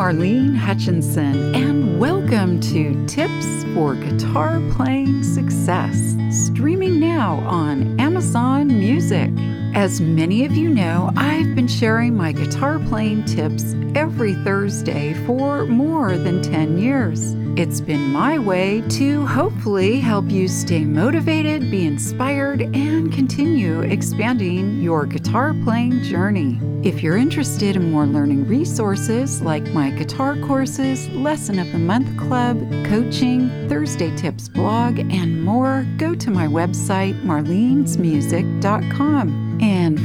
Marlene Hutchinson, and welcome to Tips for Guitar Playing Success, streaming now on Amazon Music. As many of you know, I've been sharing my guitar playing tips every Thursday for more than 10 years. It's been my way to hopefully help you stay motivated, be inspired, and continue expanding your guitar playing journey. If you're interested in more learning resources like my guitar courses, Lesson of the Month Club, coaching, Thursday Tips blog, and more, go to my website, marlenesmusic.com.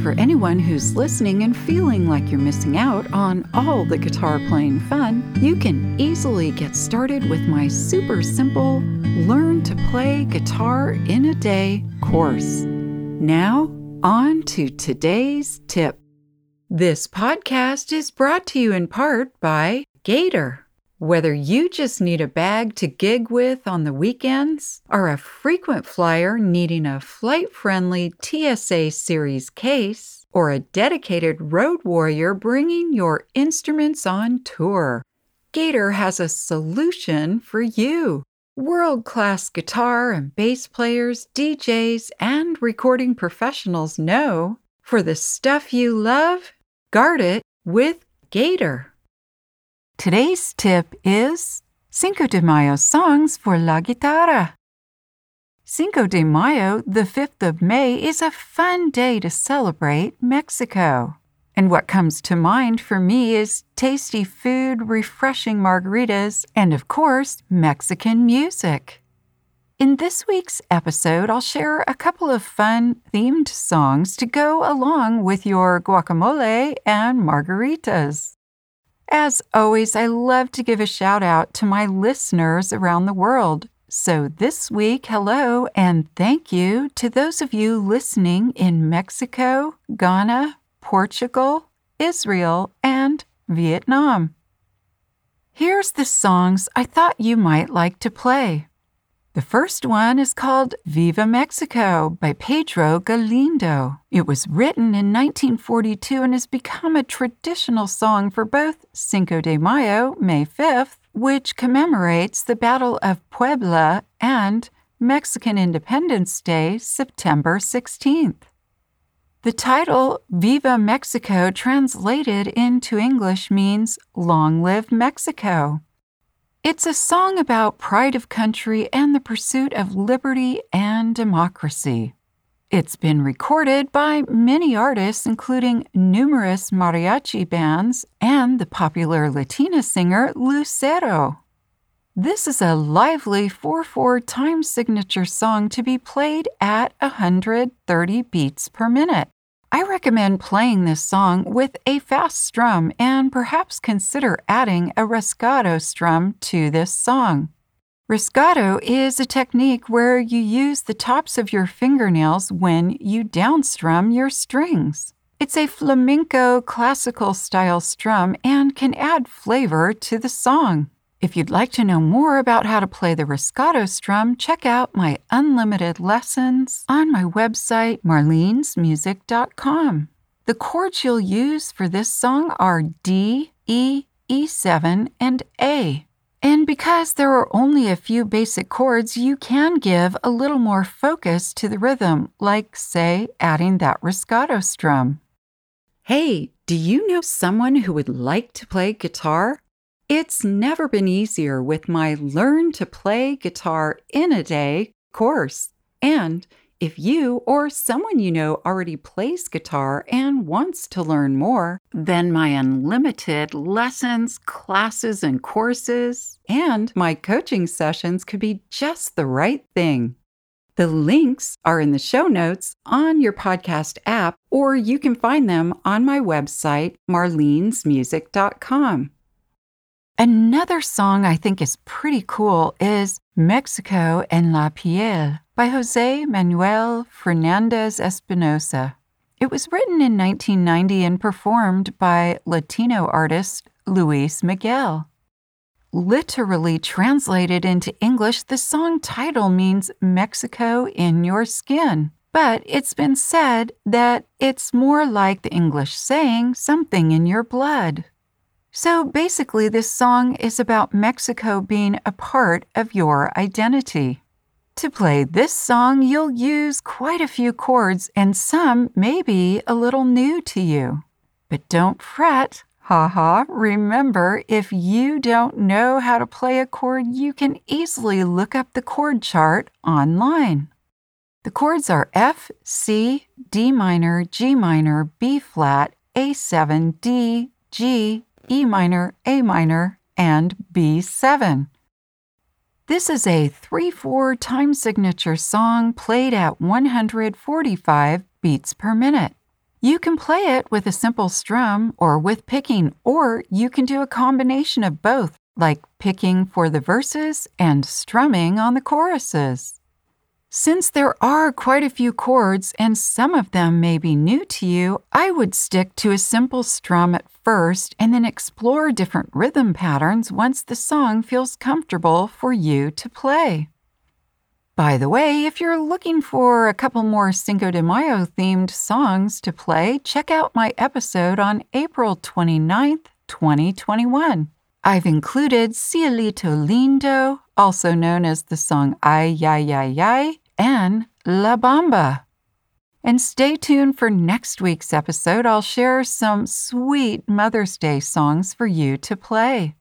For anyone who's listening and feeling like you're missing out on all the guitar playing fun, you can easily get started with my super simple Learn to Play Guitar in a Day course. Now, on to today's tip. This podcast is brought to you in part by Gator. Whether you just need a bag to gig with on the weekends, are a frequent flyer needing a flight friendly TSA Series case, or a dedicated road warrior bringing your instruments on tour, Gator has a solution for you. World class guitar and bass players, DJs, and recording professionals know for the stuff you love, guard it with Gator. Today's tip is Cinco de Mayo songs for la guitarra. Cinco de Mayo, the 5th of May, is a fun day to celebrate Mexico. And what comes to mind for me is tasty food, refreshing margaritas, and of course, Mexican music. In this week's episode, I'll share a couple of fun themed songs to go along with your guacamole and margaritas. As always, I love to give a shout out to my listeners around the world. So this week, hello and thank you to those of you listening in Mexico, Ghana, Portugal, Israel, and Vietnam. Here's the songs I thought you might like to play. The first one is called Viva Mexico by Pedro Galindo. It was written in 1942 and has become a traditional song for both Cinco de Mayo, May 5th, which commemorates the Battle of Puebla, and Mexican Independence Day, September 16th. The title, Viva Mexico, translated into English means Long Live Mexico. It's a song about pride of country and the pursuit of liberty and democracy. It's been recorded by many artists, including numerous mariachi bands and the popular Latina singer Lucero. This is a lively 4 4 time signature song to be played at 130 beats per minute. I recommend playing this song with a fast strum and perhaps consider adding a rasgueado strum to this song. Rasgueado is a technique where you use the tops of your fingernails when you downstrum your strings. It's a flamenco classical style strum and can add flavor to the song. If you'd like to know more about how to play the rasgueado strum, check out my unlimited lessons on my website, marlenesmusic.com. The chords you'll use for this song are D, E, E7, and A. And because there are only a few basic chords, you can give a little more focus to the rhythm, like, say, adding that rasgueado strum. Hey, do you know someone who would like to play guitar? It's never been easier with my Learn to Play Guitar in a Day course. And if you or someone you know already plays guitar and wants to learn more, then my unlimited lessons, classes, and courses, and my coaching sessions could be just the right thing. The links are in the show notes on your podcast app, or you can find them on my website, marlenesmusic.com. Another song I think is pretty cool is Mexico en la Piel by Jose Manuel Fernandez Espinosa. It was written in 1990 and performed by Latino artist Luis Miguel. Literally translated into English, the song title means Mexico in your skin. But it's been said that it's more like the English saying something in your blood. So basically, this song is about Mexico being a part of your identity. To play this song, you'll use quite a few chords, and some may be a little new to you. But don't fret, haha. Remember, if you don't know how to play a chord, you can easily look up the chord chart online. The chords are F, C, D minor, G minor, B flat, A7, D, G, E minor, A minor, and B7. This is a 3 4 time signature song played at 145 beats per minute. You can play it with a simple strum or with picking, or you can do a combination of both, like picking for the verses and strumming on the choruses. Since there are quite a few chords and some of them may be new to you, I would stick to a simple strum at first and then explore different rhythm patterns once the song feels comfortable for you to play. By the way, if you're looking for a couple more Cinco de Mayo themed songs to play, check out my episode on April 29th, 2021. I've included Cielito Lindo, also known as the song Ay, Ay, Ay, Ay, and La Bamba. And stay tuned for next week's episode. I'll share some sweet Mother's Day songs for you to play.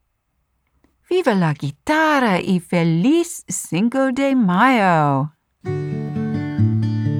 Viva la guitarra y feliz Cinco de Mayo!